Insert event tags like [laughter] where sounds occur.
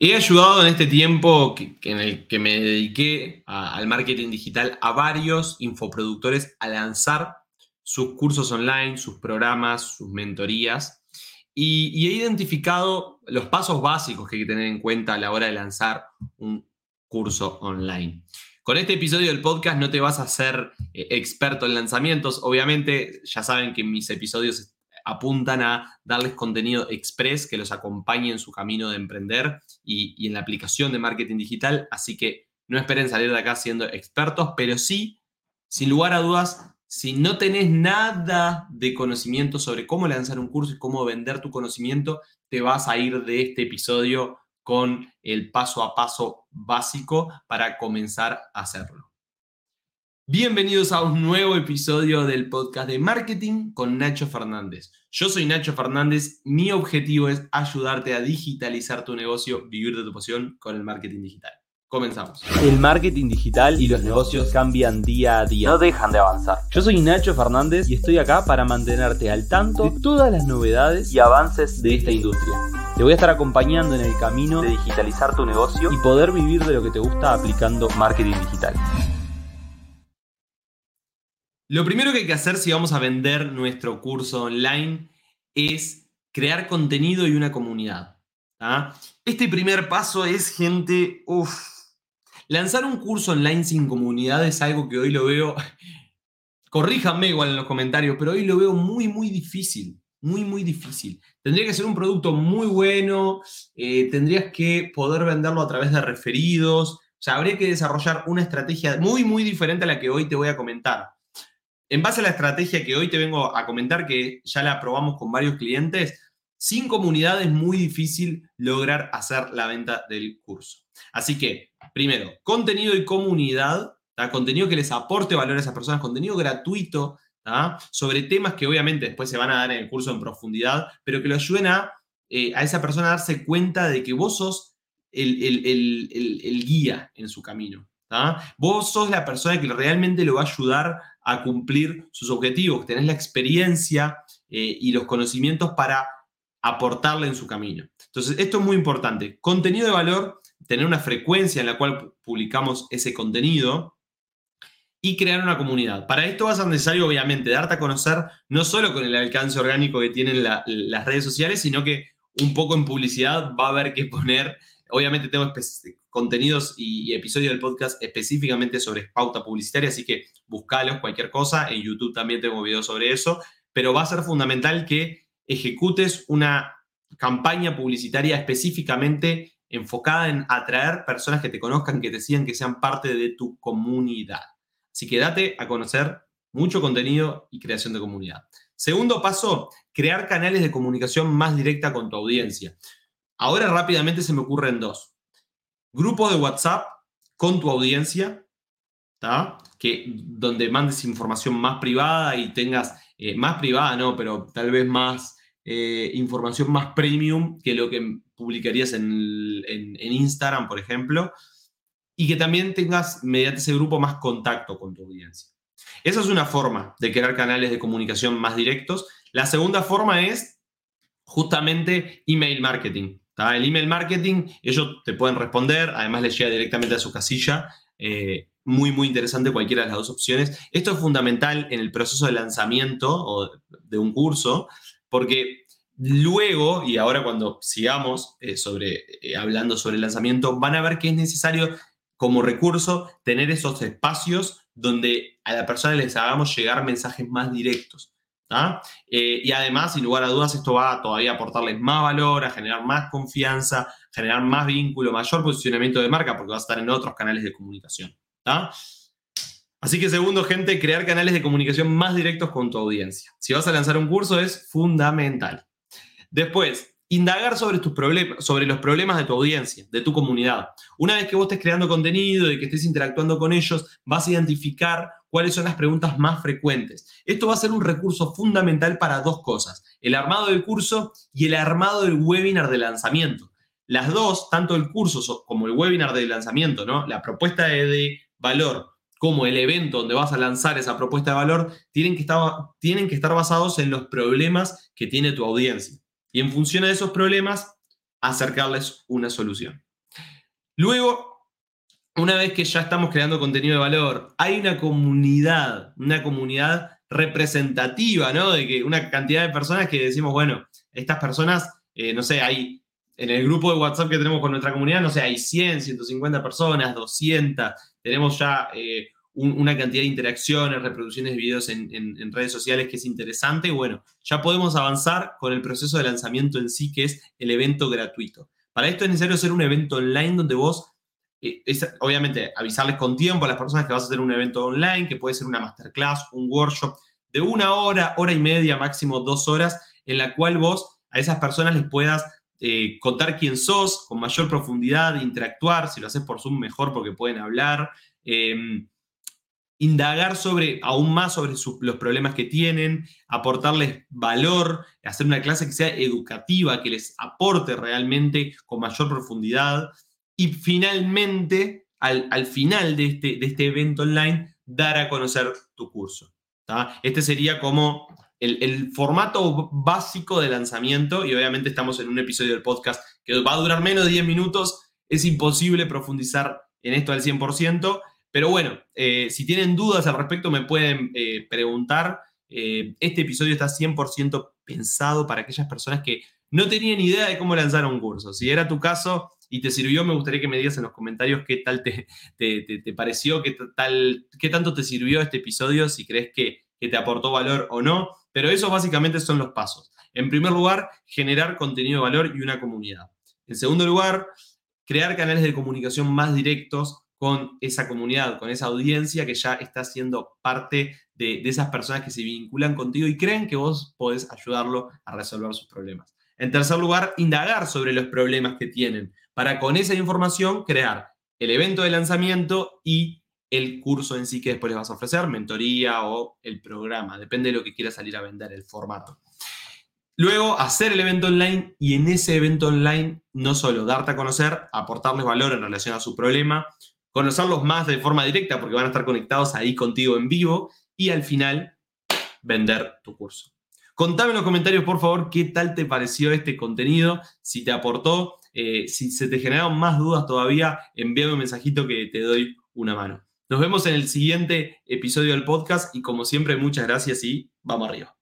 He ayudado en este tiempo en el que me dediqué al marketing digital a varios infoproductores a lanzar sus cursos online, sus programas, sus mentorías. Y, he identificado los pasos básicos que hay que tener en cuenta a la hora de lanzar un curso online. Con este episodio del podcast no te vas a hacer eh, experto en lanzamientos. Obviamente, ya saben que mis episodios apuntan a darles contenido express que los acompañe en su camino de emprender y, en la aplicación de marketing digital. Así que no esperen salir de acá siendo expertos, pero sí, sin lugar a dudas, si no tenés nada de conocimiento sobre cómo lanzar un curso y cómo vender tu conocimiento, te vas a ir de este episodio con el paso a paso básico para comenzar a hacerlo. Bienvenidos a un nuevo episodio del podcast de marketing con Nacho Fernández. Yo soy Nacho Fernández, mi objetivo es ayudarte a digitalizar tu negocio, vivir de tu pasión con el marketing digital. Comenzamos. El marketing digital y los negocios cambian día a día. No dejan de avanzar. Yo soy Nacho Fernández y estoy acá para mantenerte al tanto de todas las novedades y avances de esta industria. Te voy a estar acompañando en el camino de digitalizar tu negocio y poder vivir de lo que te gusta aplicando marketing digital. Lo primero que hay que hacer si vamos a vender nuestro curso online es crear contenido y una comunidad. Este primer paso es, gente, uff, lanzar un curso online sin comunidad es algo que hoy lo veo, [laughs] corríjanme igual en los comentarios, pero hoy lo veo muy, muy difícil, muy, muy difícil. Tendría que ser un producto muy bueno, eh, tendrías que poder venderlo a través de referidos, o sea, habría que desarrollar una estrategia muy, muy diferente a la que hoy te voy a comentar en base a la estrategia que hoy te vengo a comentar, que ya la probamos con varios clientes, sin comunidad es muy difícil lograr hacer la venta del curso. Así que, primero, contenido y comunidad, contenido que les aporte valor a esas personas, contenido gratuito sobre temas que obviamente después se van a dar en el curso en profundidad, pero que lo ayuden a, eh, a esa persona a darse cuenta de que vos sos el, el guía en su camino. Vos sos la persona que realmente lo va a ayudar a cumplir sus objetivos, tenés la experiencia eh, y los conocimientos para aportarle en su camino. Entonces, esto es muy importante. Contenido de valor, tener una frecuencia en la cual publicamos ese contenido y crear una comunidad. Para esto va a ser necesario, obviamente, darte a conocer no solo con el alcance orgánico que tienen las redes sociales, sino que un poco en publicidad va a haber que poner, obviamente tengo contenidos y, episodios del podcast específicamente sobre pauta publicitaria, así que buscalos, cualquier cosa. En YouTube también tengo videos sobre eso, pero va a ser fundamental que ejecutes una campaña publicitaria específicamente enfocada en atraer personas que te conozcan, que te sigan, que sean parte de tu comunidad. Así que date a conocer mucho contenido y creación de comunidad. Segundo paso, crear canales de comunicación más directa con tu audiencia. Ahora rápidamente se me ocurren dos grupo de WhatsApp con tu audiencia, que donde mandes información más privada y tengas, eh, más privada, no, pero tal vez más eh, información más premium que lo que publicarías en, Instagram, por ejemplo, y que también tengas mediante ese grupo más contacto con tu audiencia. Esa es una forma de crear canales de comunicación más directos. La segunda forma es justamente email marketing. El email marketing, ellos te pueden responder, además les llega directamente a su casilla. Eh, muy, muy interesante cualquiera de las dos opciones. Esto es fundamental en el proceso de lanzamiento de un curso, porque luego, y ahora cuando sigamos eh, sobre, eh, hablando sobre el lanzamiento, van a ver que es necesario como recurso tener esos espacios donde a la persona les hagamos llegar mensajes más directos. Eh, y además, sin lugar a dudas, esto va a todavía aportarles más valor, a generar más confianza, generar más vínculo, mayor posicionamiento de marca, porque va a estar en otros canales de comunicación. Así que segundo, gente, crear canales de comunicación más directos con tu audiencia. Si vas a lanzar un curso es fundamental. Después, indagar sobre, tus sobre los problemas de tu audiencia, de tu comunidad. Una vez que vos estés creando contenido y que estés interactuando con ellos, vas a identificar cuáles son las preguntas más frecuentes. Esto va a ser un recurso fundamental para dos cosas, el armado del curso y el armado del webinar de lanzamiento. Las dos, tanto el curso como el webinar de lanzamiento, ¿no? la propuesta de, valor como el evento donde vas a lanzar esa propuesta de valor, tienen que, estar, tienen que estar basados en los problemas que tiene tu audiencia. Y en función de esos problemas, acercarles una solución. Luego, una vez que ya estamos creando contenido de valor, hay una comunidad, una comunidad representativa, ¿no? De que una cantidad de personas que decimos, bueno, estas personas, eh, no sé, hay en el grupo de WhatsApp que tenemos con nuestra comunidad, no sé, hay 100, 150 personas, 200, tenemos ya eh, una cantidad de interacciones, reproducciones de videos en, redes sociales que es interesante. Bueno, ya podemos avanzar con el proceso de lanzamiento en sí, que es el evento gratuito. Para esto es necesario hacer un evento online donde vos eh, obviamente avisarles con tiempo a las personas que vas a hacer un evento online, que puede ser una masterclass, un workshop de una hora, hora y media, máximo dos horas, en la cual vos a esas personas les puedas eh, contar quién sos con mayor profundidad, interactuar, si lo haces por Zoom mejor porque pueden hablar, em, indagar sobre, aún más sobre los problemas que tienen, aportarles valor, hacer una clase que sea educativa, que les aporte realmente con mayor profundidad. Y finalmente, al, final de este, de este evento online, dar a conocer tu curso. Este sería como el, formato básico de lanzamiento y obviamente estamos en un episodio del podcast que va a durar menos de 10 minutos. Es imposible profundizar en esto al 100%, pero bueno, eh, si tienen dudas al respecto me pueden eh, preguntar. Eh, este episodio está 100% pensado para aquellas personas que no tenían idea de cómo lanzar un curso. Si era tu caso, y te sirvió, me gustaría que me digas en los comentarios qué tal te, te, pareció, qué, tal, qué tanto te sirvió este episodio, si crees que, te aportó valor o no. Pero esos básicamente son los pasos. En primer lugar, generar contenido de valor y una comunidad. En segundo lugar, crear canales de comunicación más directos con esa comunidad, con esa audiencia que ya está siendo parte de, esas personas que se vinculan contigo y creen que vos podés ayudarlo a resolver sus problemas. En tercer lugar, indagar sobre los problemas que tienen para con esa información crear el evento de lanzamiento y el curso en sí que después les vas a ofrecer, mentoría o el programa, depende de lo que quieras salir a vender, el formato. Luego, hacer el evento online y en ese evento online no solo darte a conocer, aportarles valor en relación a su problema, conocerlos más de forma directa porque van a estar conectados ahí contigo en vivo y al final vender tu curso. Contame en los comentarios, por favor, qué tal te pareció este contenido, si te aportó, eh, si se te generaron más dudas todavía, envíame un mensajito que te doy una mano. Nos vemos en el siguiente episodio del podcast y como siempre, muchas gracias y vamos arriba.